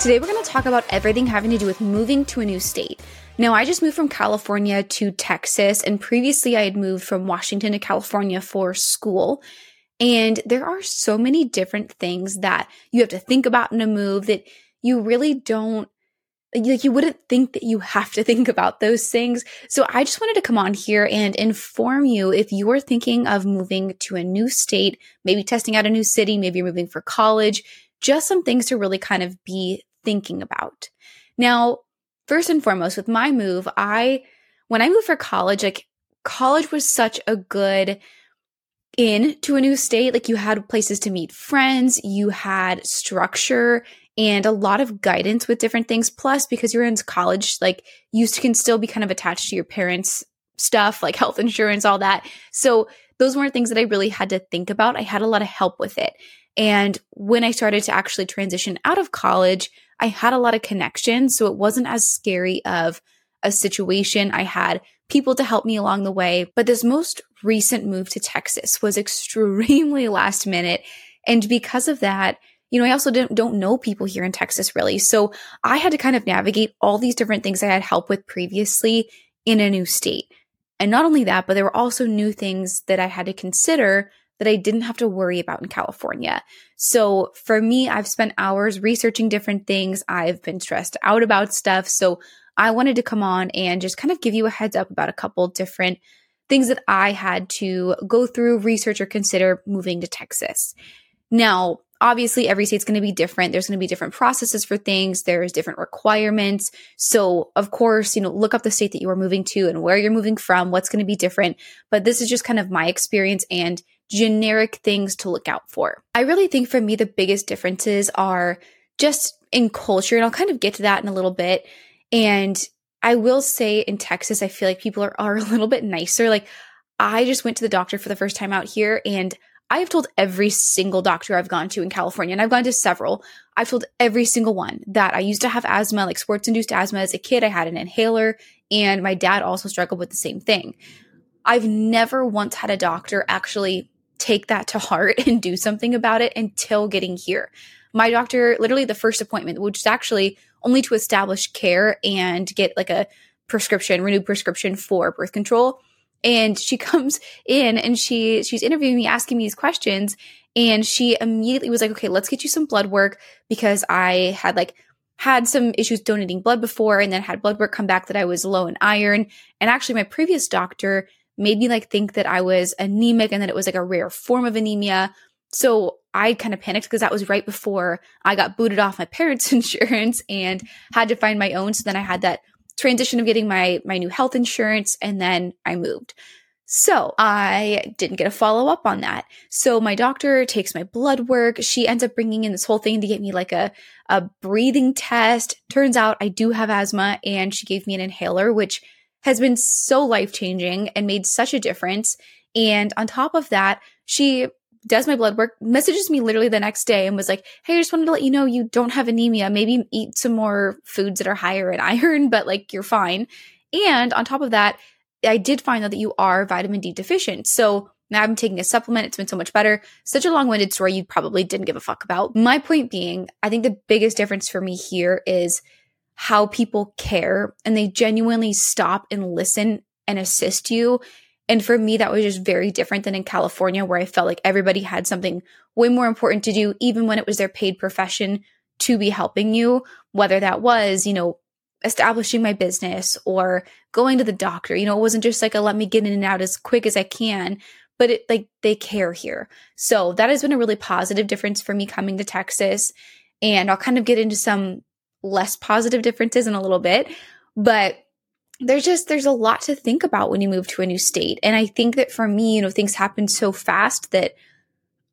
Today, we're going to talk about everything having to do with moving to a new state. Now, I just moved from California to Texas, and previously I had moved from Washington to California for school. And there are so many different things that you have to think about in a move that you really don't like you wouldn't think that you have to think about those things. So I just wanted to come on here and inform you if you're thinking of moving to a new state, maybe testing out a new city, maybe you're moving for college, just some things to really kind of be thinking about. Now, first and foremost, with my move, I, when I moved for college, like college was such a good in to a new state. Like you had places to meet friends, you had structure and a lot of guidance with different things. Plus, because you're in college, like you can still be kind of attached to your parents' stuff, like health insurance, all that. So those weren't things that I really had to think about. I had a lot of help with it. And when I started to actually transition out of college, I had a lot of connections. So it wasn't as scary of a situation. I had people to help me along the way. But this most recent move to Texas was extremely last minute. And because of that, you know, I also don't, don't know people here in Texas really. So I had to kind of navigate all these different things I had help with previously in a new state. And not only that, but there were also new things that I had to consider that I didn't have to worry about in California. So for me, I've spent hours researching different things. I've been stressed out about stuff. So I wanted to come on and just kind of give you a heads up about a couple different things that I had to go through, research, or consider moving to Texas. Now, obviously every state's going to be different there's going to be different processes for things there's different requirements so of course you know look up the state that you are moving to and where you're moving from what's going to be different but this is just kind of my experience and generic things to look out for. I really think for me, the biggest differences are just in culture, and I'll kind of get to that in a little bit. And I will say in Texas, I feel like people are, are a little bit nicer. Like, I just went to the doctor for the first time out here, and I have told every single doctor I've gone to in California, and I've gone to several. I've told every single one that I used to have asthma, like sports induced asthma as a kid. I had an inhaler, and my dad also struggled with the same thing. I've never once had a doctor actually take that to heart and do something about it until getting here. My doctor, literally the first appointment, which is actually only to establish care and get like a prescription, renewed prescription for birth control. And she comes in and she she's interviewing me, asking me these questions. And she immediately was like, okay, let's get you some blood work because I had like had some issues donating blood before and then had blood work come back that I was low in iron. And actually, my previous doctor made me like think that I was anemic and that it was like a rare form of anemia. So I kind of panicked because that was right before I got booted off my parents' insurance and had to find my own. So then I had that transition of getting my my new health insurance and then I moved. So I didn't get a follow up on that. So my doctor takes my blood work. She ends up bringing in this whole thing to get me like a, a breathing test. Turns out I do have asthma and she gave me an inhaler, which has been so life changing and made such a difference. And on top of that, she does my blood work, messages me literally the next day and was like, Hey, I just wanted to let you know you don't have anemia. Maybe eat some more foods that are higher in iron, but like you're fine. And on top of that, I did find out that you are vitamin D deficient. So now I'm taking a supplement. It's been so much better. Such a long winded story you probably didn't give a fuck about. My point being, I think the biggest difference for me here is how people care and they genuinely stop and listen and assist you. And for me, that was just very different than in California, where I felt like everybody had something way more important to do, even when it was their paid profession to be helping you, whether that was, you know, establishing my business or going to the doctor. You know, it wasn't just like a let me get in and out as quick as I can, but it like they care here. So that has been a really positive difference for me coming to Texas. And I'll kind of get into some less positive differences in a little bit, but there's just there's a lot to think about when you move to a new state. And I think that for me, you know, things happen so fast that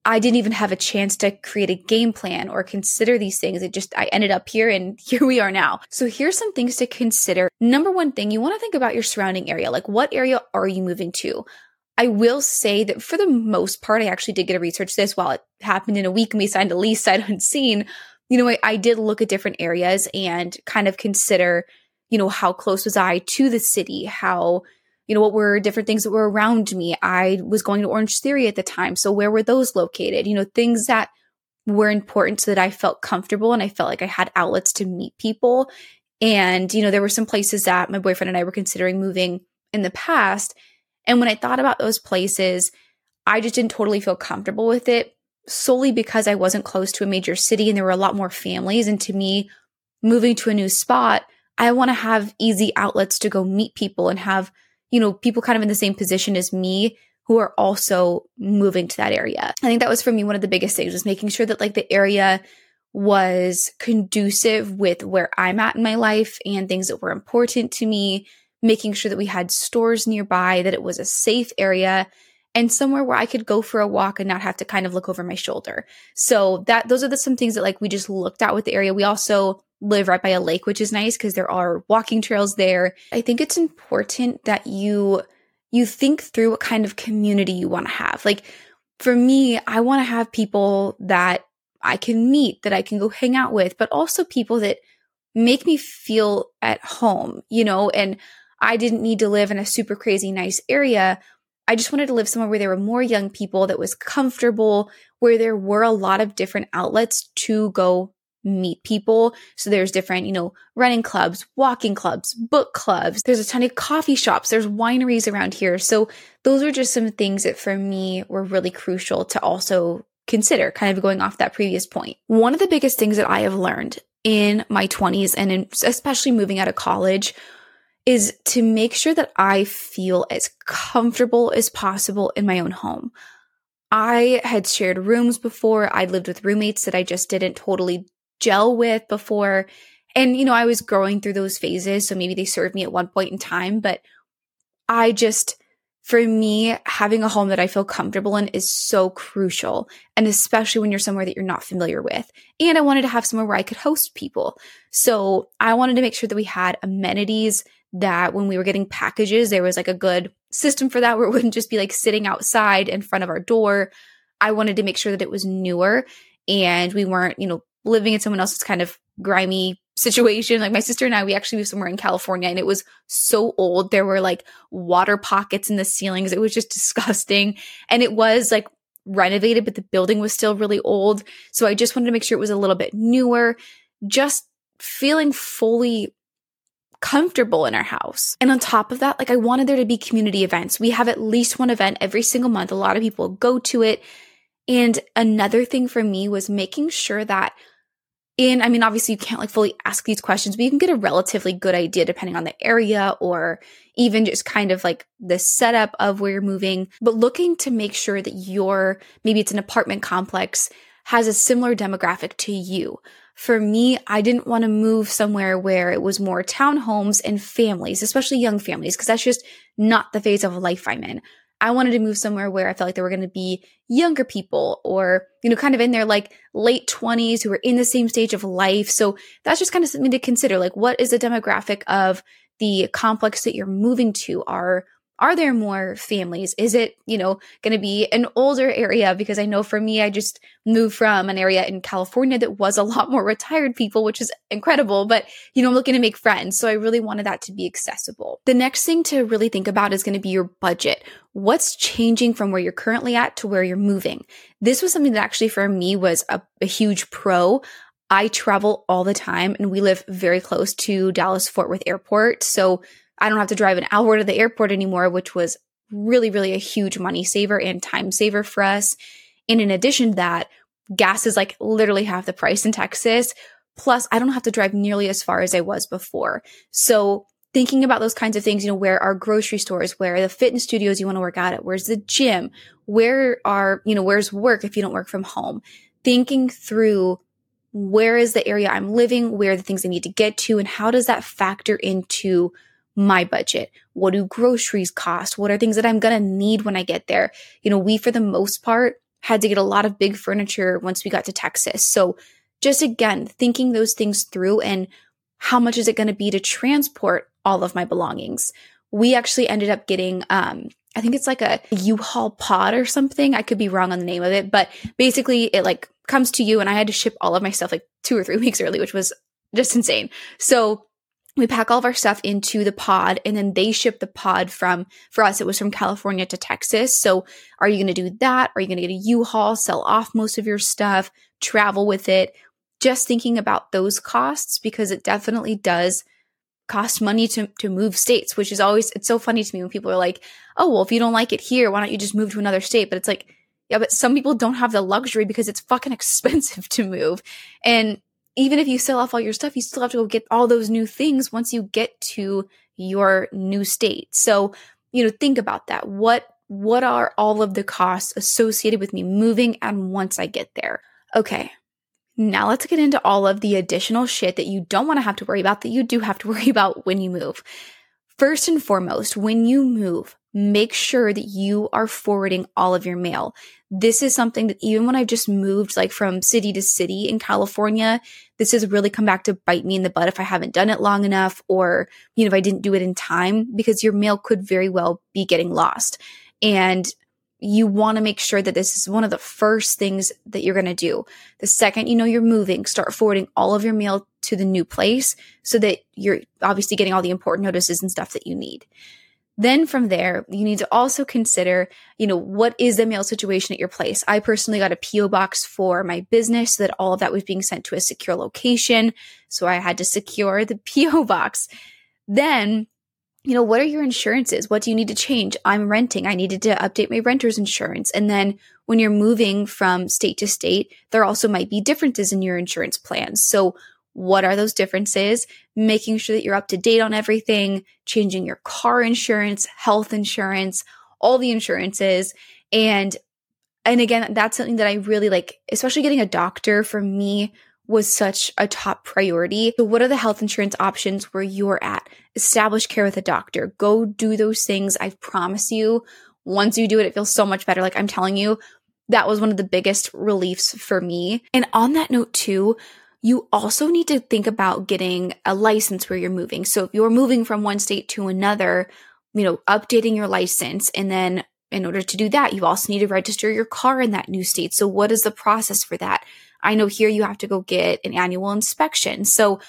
I didn't even have a chance to create a game plan or consider these things. It just, I ended up here and here we are now. So here's some things to consider. Number one thing, you want to think about your surrounding area. Like, what area are you moving to? I will say that for the most part, I actually did get to research this while it happened in a week and we signed a lease sight unseen you know, I, I did look at different areas and kind of consider, you know, how close was I to the city? How, you know, what were different things that were around me? I was going to Orange Theory at the time. So where were those located? You know, things that were important so that I felt comfortable and I felt like I had outlets to meet people. And, you know, there were some places that my boyfriend and I were considering moving in the past. And when I thought about those places, I just didn't totally feel comfortable with it solely because I wasn't close to a major city and there were a lot more families. And to me, moving to a new spot, I want to have easy outlets to go meet people and have, you know, people kind of in the same position as me who are also moving to that area. I think that was for me one of the biggest things was making sure that like the area was conducive with where I'm at in my life and things that were important to me, making sure that we had stores nearby, that it was a safe area and somewhere where I could go for a walk and not have to kind of look over my shoulder. So that those are the some things that like we just looked at with the area. We also live right by a lake, which is nice because there are walking trails there. I think it's important that you you think through what kind of community you want to have. Like for me, I want to have people that I can meet, that I can go hang out with, but also people that make me feel at home, you know, and I didn't need to live in a super crazy nice area I just wanted to live somewhere where there were more young people that was comfortable, where there were a lot of different outlets to go meet people. So there's different, you know, running clubs, walking clubs, book clubs. There's a ton of coffee shops. There's wineries around here. So those are just some things that for me were really crucial to also consider, kind of going off that previous point. One of the biggest things that I have learned in my 20s and in, especially moving out of college is to make sure that I feel as comfortable as possible in my own home. I had shared rooms before. I'd lived with roommates that I just didn't totally gel with before. And, you know, I was growing through those phases. So maybe they served me at one point in time, but I just, for me, having a home that I feel comfortable in is so crucial. And especially when you're somewhere that you're not familiar with. And I wanted to have somewhere where I could host people. So I wanted to make sure that we had amenities that when we were getting packages, there was like a good system for that where it wouldn't just be like sitting outside in front of our door. I wanted to make sure that it was newer and we weren't, you know, living in someone else's kind of grimy situation. Like my sister and I, we actually moved somewhere in California and it was so old. There were like water pockets in the ceilings. It was just disgusting. And it was like renovated, but the building was still really old. So I just wanted to make sure it was a little bit newer, just feeling fully comfortable in our house. And on top of that, like I wanted there to be community events. We have at least one event every single month. A lot of people go to it. And another thing for me was making sure that in, I mean, obviously you can't like fully ask these questions, but you can get a relatively good idea depending on the area or even just kind of like the setup of where you're moving, but looking to make sure that your, maybe it's an apartment complex has a similar demographic to you. For me, I didn't want to move somewhere where it was more townhomes and families, especially young families, because that's just not the phase of life I'm in. I wanted to move somewhere where I felt like there were going to be younger people or, you know, kind of in their like late 20s who were in the same stage of life. So that's just kind of something to consider. Like, what is the demographic of the complex that you're moving to? Are are there more families? Is it, you know, going to be an older area? Because I know for me, I just moved from an area in California that was a lot more retired people, which is incredible. But, you know, I'm looking to make friends. So I really wanted that to be accessible. The next thing to really think about is going to be your budget. What's changing from where you're currently at to where you're moving? This was something that actually for me was a, a huge pro. I travel all the time and we live very close to Dallas Fort Worth Airport. So I don't have to drive an hour to the airport anymore, which was really, really a huge money saver and time saver for us. And in addition to that, gas is like literally half the price in Texas. Plus, I don't have to drive nearly as far as I was before. So thinking about those kinds of things, you know, where are grocery stores, where are the fitness studios you want to work out at, where's the gym, where are, you know, where's work if you don't work from home? Thinking through where is the area I'm living, where are the things I need to get to, and how does that factor into my budget? What do groceries cost? What are things that I'm going to need when I get there? You know, we, for the most part, had to get a lot of big furniture once we got to Texas. So just again, thinking those things through and how much is it going to be to transport all of my belongings? We actually ended up getting, um, I think it's like a U-Haul pod or something. I could be wrong on the name of it, but basically it like comes to you and I had to ship all of my stuff like two or three weeks early, which was just insane. So we pack all of our stuff into the pod and then they ship the pod from for us it was from california to texas so are you going to do that are you going to get a u-haul sell off most of your stuff travel with it, just thinking about those costs because it definitely does cost money to, to move states, which is always, it's so funny to me when people are like, oh, well, if you don't like it here, why don't you just move to another state? But it's like, yeah, but some people don't have the luxury because it's fucking expensive to move. And even if you sell off all your stuff, you still have to go get all those new things once you get to your new state. So, you know, think about that. What what are all of the costs associated with me moving and once I get there? Okay. Now let's get into all of the additional shit that you don't want to have to worry about that you do have to worry about when you move. First and foremost, when you move, make sure that you are forwarding all of your mail. This is something that even when I've just moved like from city to city in California, this has really come back to bite me in the butt if I haven't done it long enough or, you know, if I didn't do it in time because your mail could very well be getting lost. And you want to make sure that this is one of the first things that you're going to do. The second you know you're moving, start forwarding all of your mail to the new place so that you're obviously getting all the important notices and stuff that you need. Then from there, you need to also consider, you know, what is the mail situation at your place? I personally got a PO box for my business so that all of that was being sent to a secure location. So I had to secure the PO box. Then, you know, what are your insurances? What do you need to change? I'm renting. I needed to update my renter's insurance. And then when you're moving from state to state, there also might be differences in your insurance plans. So what are those differences? Making sure that you're up to date on everything, changing your car insurance, health insurance, all the insurances. And and again, that's something that I really like, especially getting a doctor for me was such a top priority. So what are the health insurance options where you're at? Establish care with a doctor. Go do those things. I promise you, once you do it, it feels so much better. Like I'm telling you, that was one of the biggest reliefs for me. And on that note too, you also need to think about getting a license where you're moving. So if you're moving from one state to another, you know, updating your license and then in order to do that, you also need to register your car in that new state. So what is the process for that? I know here you have to go get an annual inspection. So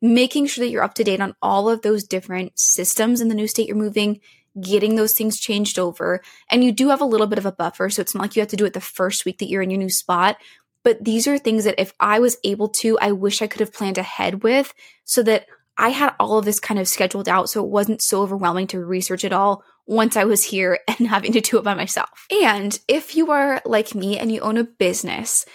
making sure that you're up to date on all of those different systems in the new state you're moving, getting those things changed over. And you do have a little bit of a buffer. So it's not like you have to do it the first week that you're in your new spot. But these are things that if I was able to, I wish I could have planned ahead with so that I had all of this kind of scheduled out so it wasn't so overwhelming to research it all once I was here and having to do it by myself. And if you are like me and you own a business,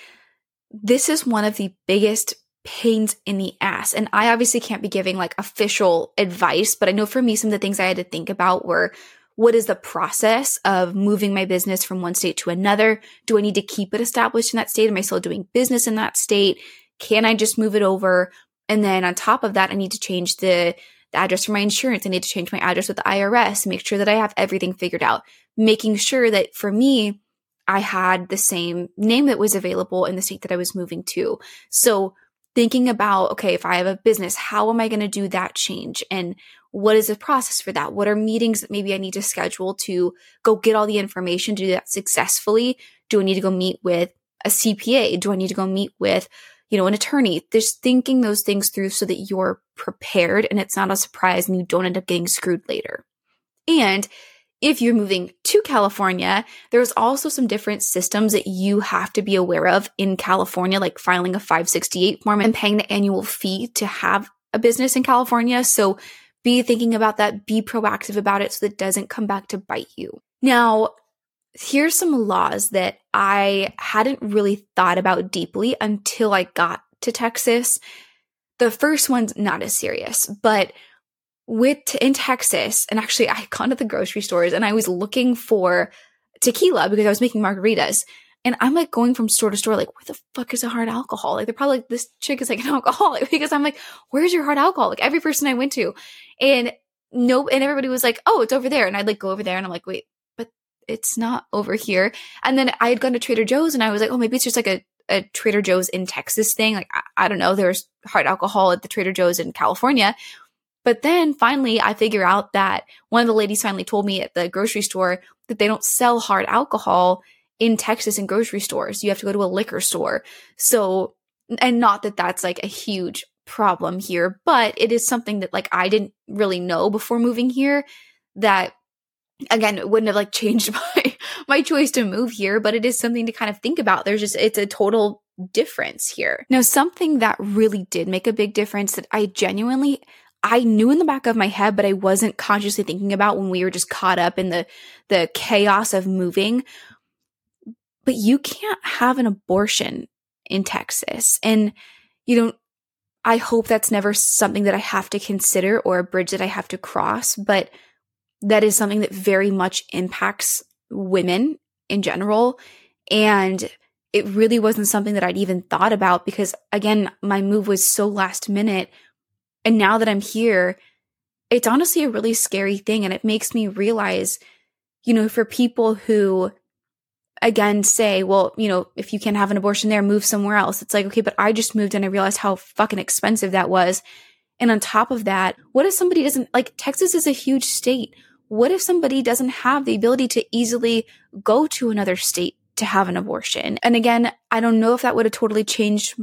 this is one of the biggest pains in the ass. And I obviously can't be giving like official advice, but I know for me, some of the things I had to think about were what is the process of moving my business from one state to another? Do I need to keep it established in that state? Am I still doing business in that state? Can I just move it over? And then on top of that, I need to change the, the address for my insurance. I need to change my address with the IRS, make sure that I have everything figured out, making sure that for me, I had the same name that was available in the state that I was moving to. So thinking about, okay, if I have a business, how am I going to do that change? And what is the process for that? What are meetings that maybe I need to schedule to go get all the information to do that successfully? Do I need to go meet with a CPA? Do I need to go meet with, you know, an attorney? Just thinking those things through so that you're prepared and it's not a surprise and you don't end up getting screwed later. And if you're moving to California, there's also some different systems that you have to be aware of in California, like filing a 568 form and paying the annual fee to have a business in California. So be thinking about that, be proactive about it so that it doesn't come back to bite you. Now, here's some laws that I hadn't really thought about deeply until I got to Texas. The first one's not as serious, but with in Texas, and actually I gone to the grocery stores and I was looking for tequila because I was making margaritas. And I'm like going from store to store, like, where the fuck is a hard alcohol? Like, they're probably like, this chick is like an alcoholic because I'm like, where's your hard alcohol? Like, every person I went to. And no, and everybody was like, oh, it's over there. And I'd like go over there and I'm like, wait, but it's not over here. And then I had gone to Trader Joe's and I was like, oh, maybe it's just like a, a Trader Joe's in Texas thing. Like, I, I don't know. There's hard alcohol at the Trader Joe's in California. But then finally, I figure out that one of the ladies finally told me at the grocery store that they don't sell hard alcohol in Texas in grocery stores. You have to go to a liquor store. So, and not that that's like a huge problem here, but it is something that like I didn't really know before moving here that again it wouldn't have like changed my my choice to move here, but it is something to kind of think about. There's just, it's a total difference here. Now, something that really did make a big difference that I genuinely I knew in the back of my head, but I wasn't consciously thinking about when we were just caught up in the the chaos of moving. But you can't have an abortion in Texas. And you know, I hope that's never something that I have to consider or a bridge that I have to cross, but that is something that very much impacts women in general. And it really wasn't something that I'd even thought about because, again, my move was so last minute. And now that I'm here, it's honestly a really scary thing. And it makes me realize, you know, for people who, again, say, well, you know, if you can't have an abortion there, move somewhere else. It's like, okay, but I just moved and I realized how fucking expensive that was. And on top of that, what if somebody doesn't like Texas is a huge state? What if somebody doesn't have the ability to easily go to another state to have an abortion? And again, I don't know if that would have totally changed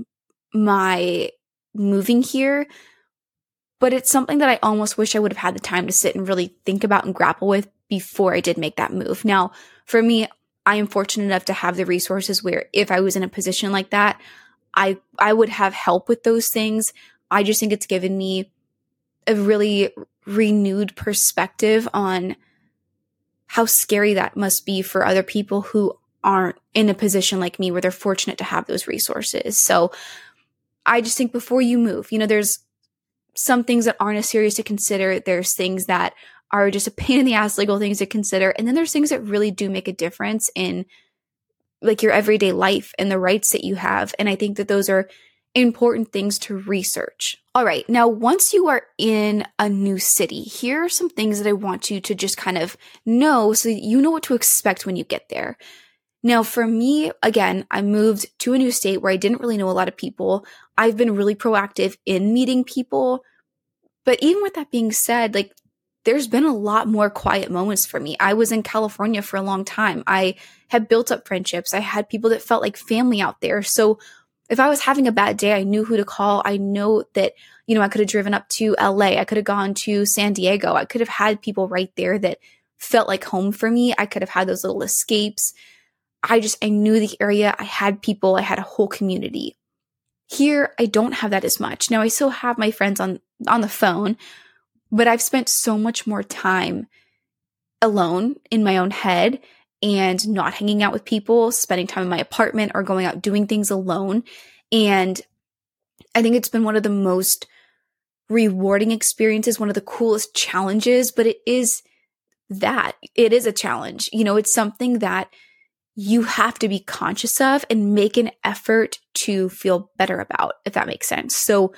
my moving here, but it's something that I almost wish I would have had the time to sit and really think about and grapple with before I did make that move. Now, for me, I am fortunate enough to have the resources where if I was in a position like that, I I would have help with those things. I just think it's given me a really renewed perspective on how scary that must be for other people who aren't in a position like me where they're fortunate to have those resources. So I just think before you move, you know, there's some things that aren't as serious to consider. There's things that are just a pain in the ass legal things to consider. And then there's things that really do make a difference in like your everyday life and the rights that you have. And I think that those are important things to research. All right. Now, once you are in a new city, here are some things that I want you to just kind of know so you know what to expect when you get there. Now, for me, again, I moved to a new state where I didn't really know a lot of people. I've been really proactive in meeting people. But even with that being said, like, there's been a lot more quiet moments for me. I was in California for a long time. I had built up friendships. I had people that felt like family out there. So if I was having a bad day, I knew who to call. I know that, you know, I could have driven up to LA. I could have gone to San Diego. I could have had people right there that felt like home for me. I could have had those little escapes. I just, I knew the area. I had people. I had a whole community. Here, I don't have that as much. Now, I still have my friends on, on the phone, but I've spent so much more time alone in my own head and not hanging out with people, spending time in my apartment or going out doing things alone. And I think it's been one of the most rewarding experiences, one of the coolest challenges, but it is that it is a challenge. You know, it's something that you have to be conscious of and make an effort to feel better about, if that makes sense. So,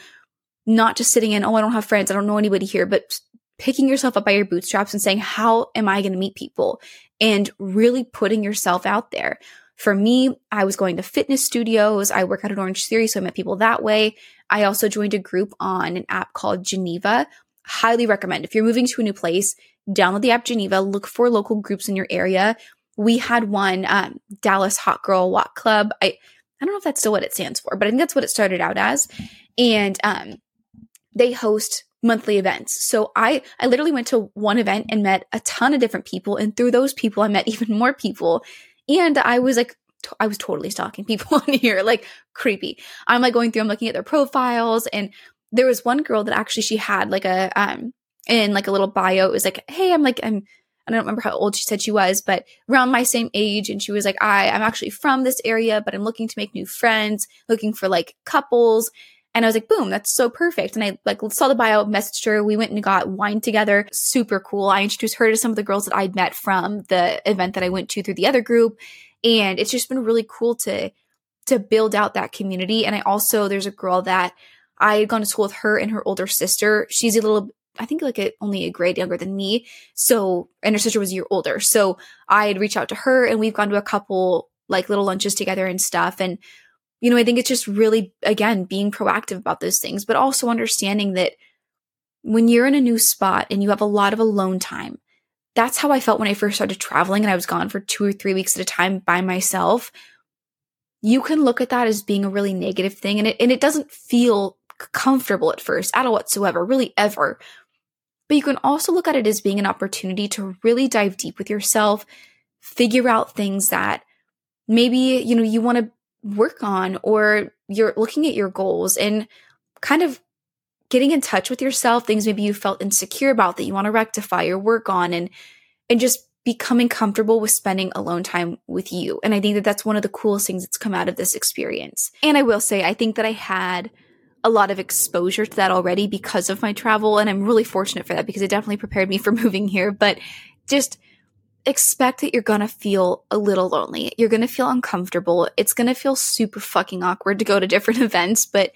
not just sitting in, oh, I don't have friends, I don't know anybody here, but picking yourself up by your bootstraps and saying, how am I going to meet people? And really putting yourself out there. For me, I was going to fitness studios. I work out at an Orange Theory, so I met people that way. I also joined a group on an app called Geneva. Highly recommend. If you're moving to a new place, download the app Geneva, look for local groups in your area. We had one, um, Dallas Hot Girl Walk Club. I, I don't know if that's still what it stands for, but I think that's what it started out as. And um, they host monthly events. So I I literally went to one event and met a ton of different people and through those people I met even more people. And I was like I was totally stalking people on here, like creepy. I'm like going through, I'm looking at their profiles, and there was one girl that actually she had like a um in like a little bio. It was like, hey, I'm like I'm I don't remember how old she said she was, but around my same age. And she was like, I I'm actually from this area, but I'm looking to make new friends, looking for like couples. And I was like, boom, that's so perfect. And I like saw the bio, messaged her. We went and got wine together. Super cool. I introduced her to some of the girls that I'd met from the event that I went to through the other group. And it's just been really cool to, to build out that community. And I also, there's a girl that I had gone to school with her and her older sister. She's a little, I think like a, only a grade younger than me. So, and her sister was a year older. So I had reached out to her and we've gone to a couple like little lunches together and stuff. And you know, I think it's just really, again, being proactive about those things, but also understanding that when you're in a new spot and you have a lot of alone time, that's how I felt when I first started traveling and I was gone for two or three weeks at a time by myself. You can look at that as being a really negative thing and it, and it doesn't feel comfortable at first at all whatsoever, really ever. But you can also look at it as being an opportunity to really dive deep with yourself, figure out things that maybe, you know, you want to work on or you're looking at your goals and kind of getting in touch with yourself, things maybe you felt insecure about that you want to rectify or work on and and just becoming comfortable with spending alone time with you. And I think that that's one of the coolest things that's come out of this experience. And I will say I think that I had a lot of exposure to that already because of my travel and I'm really fortunate for that because it definitely prepared me for moving here, but just expect that you're to feel a little lonely. You're to feel uncomfortable. It's to feel super fucking awkward to go to different events, but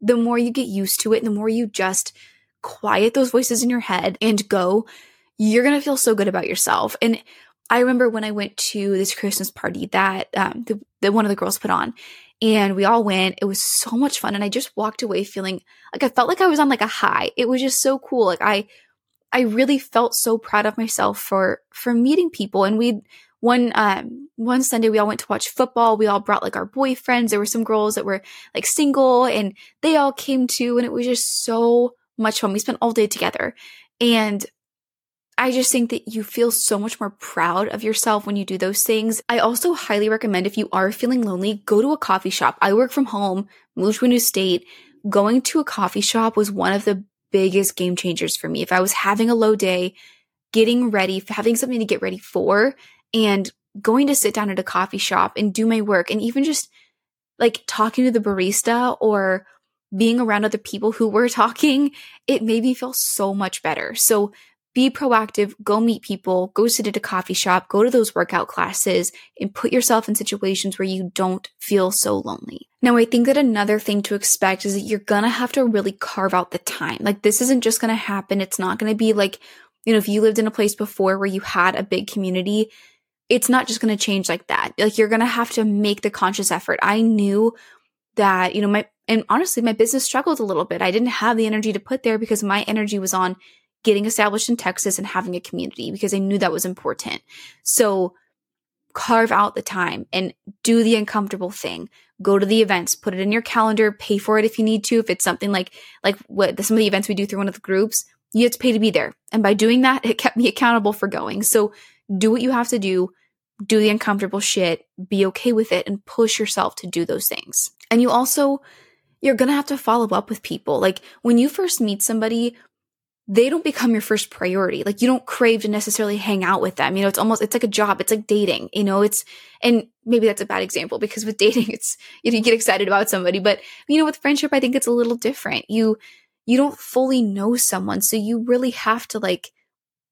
the more you get used to it, the more you just quiet those voices in your head and go, you're to feel so good about yourself. And I remember when I went to this Christmas party that um, the, the one of the girls put on, and we all went. It was so much fun, and I just walked away feeling like I felt like I was on like a high. It was just so cool. Like I, I really felt so proud of myself for for meeting people. And we one um one Sunday we all went to watch football. We all brought like our boyfriends. There were some girls that were like single and they all came too and it was just so much fun. We spent all day together. And I just think that you feel so much more proud of yourself when you do those things. I also highly recommend if you are feeling lonely, go to a coffee shop. I work from home, moved to a new state. Going to a coffee shop was one of the biggest game changers for me. If I was having a low day, getting ready, having something to get ready for, and going to sit down at a coffee shop and do my work and even just like talking to the barista or being around other people who were talking, it made me feel so much better. So be proactive, go meet people, go sit at a coffee shop, go to those workout classes, and put yourself in situations where you don't feel so lonely. Now, I think that another thing to expect is that you're gonna have to really carve out the time. Like, this isn't just gonna happen. It's not gonna be like, you know, if you lived in a place before where you had a big community, it's not just to change like that. Like you're to have to make the conscious effort. I knew that, you know, my, and honestly, my business struggled a little bit. I didn't have the energy to put there because my energy was on getting established in Texas and having a community because I knew that was important. So carve out the time and do the uncomfortable thing. Go to the events, put it in your calendar, pay for it if you need to. If it's something like, like what some of the events we do through one of the groups, you have to pay to be there. And by doing that, it kept me accountable for going. So do what you have to do, do the uncomfortable shit, be okay with it, and push yourself to do those things. And you also, you're gonna have to follow up with people. Like when you first meet somebody, they don't become your first priority. Like you don't crave to necessarily hang out with them. You know, it's almost, it's like a job. It's like dating, you know, it's, and maybe that's a bad example because with dating, it's, you, know, you get excited about somebody, but you know, with friendship, I think it's a little different. You, you don't fully know someone. So you really have to like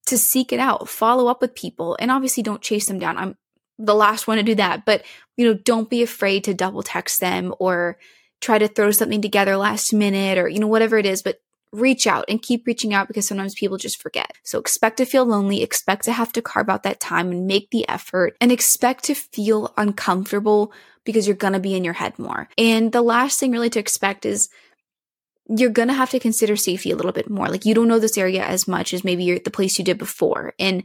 to seek it out, follow up with people, and obviously don't chase them down. I'm the last one to do that, but you know, don't be afraid to double text them or try to throw something together last minute or you know whatever it is, but reach out and keep reaching out because sometimes people just forget. So expect to feel lonely, expect to have to carve out that time and make the effort and expect to feel uncomfortable because you're going to be in your head more. And the last thing really to expect is you're going to have to consider safety a little bit more. Like you don't know this area as much as maybe you're the place you did before. And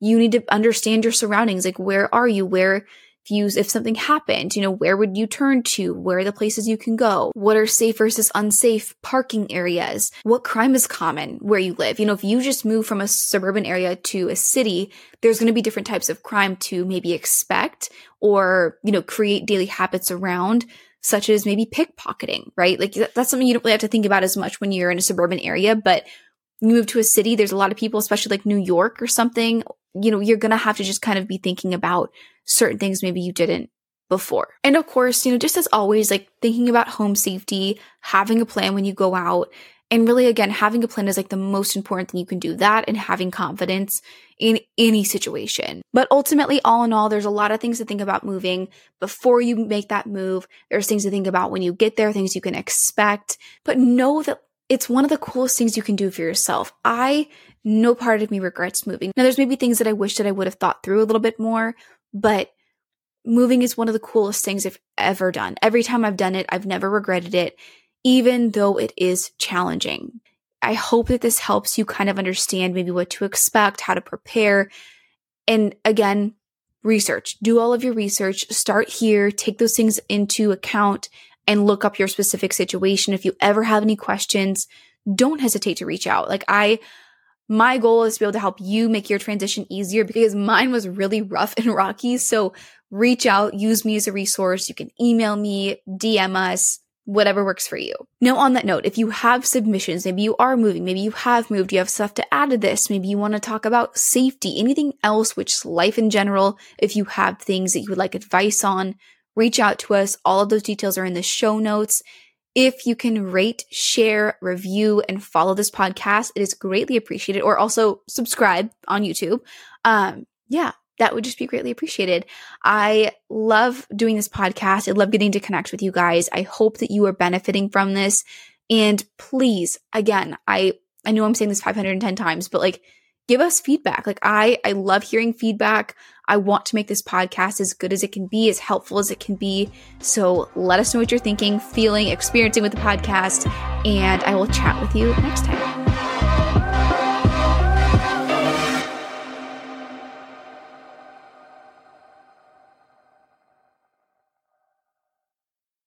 you need to understand your surroundings. Like where are you? Where you, if something happened, you know, where would you turn to? Where are the places you can go? What are safe versus unsafe parking areas? What crime is common where you live? You know, if you just move from a suburban area to a city, there's going to be different types of crime to maybe expect or, you know, create daily habits around such as maybe pickpocketing, right? Like that's something you don't really have to think about as much when you're in a suburban area, but you move to a city, there's a lot of people, especially like New York or something, you know, you're going to have to just kind of be thinking about certain things maybe you didn't before. And of course, you know, just as always, like thinking about home safety, having a plan when you go out, and really, again, having a plan is like the most important thing you can do that and having confidence in any situation. But ultimately, all in all, there's a lot of things to think about moving before you make that move. There's things to think about when you get there, things you can expect, but know that it's one of the coolest things you can do for yourself. I, no part of me regrets moving. Now, there's maybe things that I wish that I would have thought through a little bit more, but moving is one of the coolest things I've ever done. Every time I've done it, I've never regretted it even though it is challenging. I hope that this helps you kind of understand maybe what to expect, how to prepare. And again, research. Do all of your research. Start here, take those things into account and look up your specific situation. If you ever have any questions, don't hesitate to reach out. Like I My goal is to be able to help you make your transition easier because mine was really rough and rocky. So reach out, use me as a resource. You can email me, DM us, whatever works for you. Now, on that note, if you have submissions, maybe you are moving, maybe you have moved, you have stuff to add to this, maybe you want to talk about safety, anything else, which life in general, if you have things that you would like advice on, reach out to us. All of those details are in the show notes. If you can rate, share, review, and follow this podcast, it is greatly appreciated. Or also subscribe on YouTube. Um, yeah, that would just be greatly appreciated. I love doing this podcast. I love getting to connect with you guys. I hope that you are benefiting from this. And please, again, I I know I'm saying this 510 times, but like give us feedback. Like I I love hearing feedback. I want to make this podcast as good as it can be, as helpful as it can be. So let us know what you're thinking, feeling, experiencing with the podcast, and I will chat with you next time.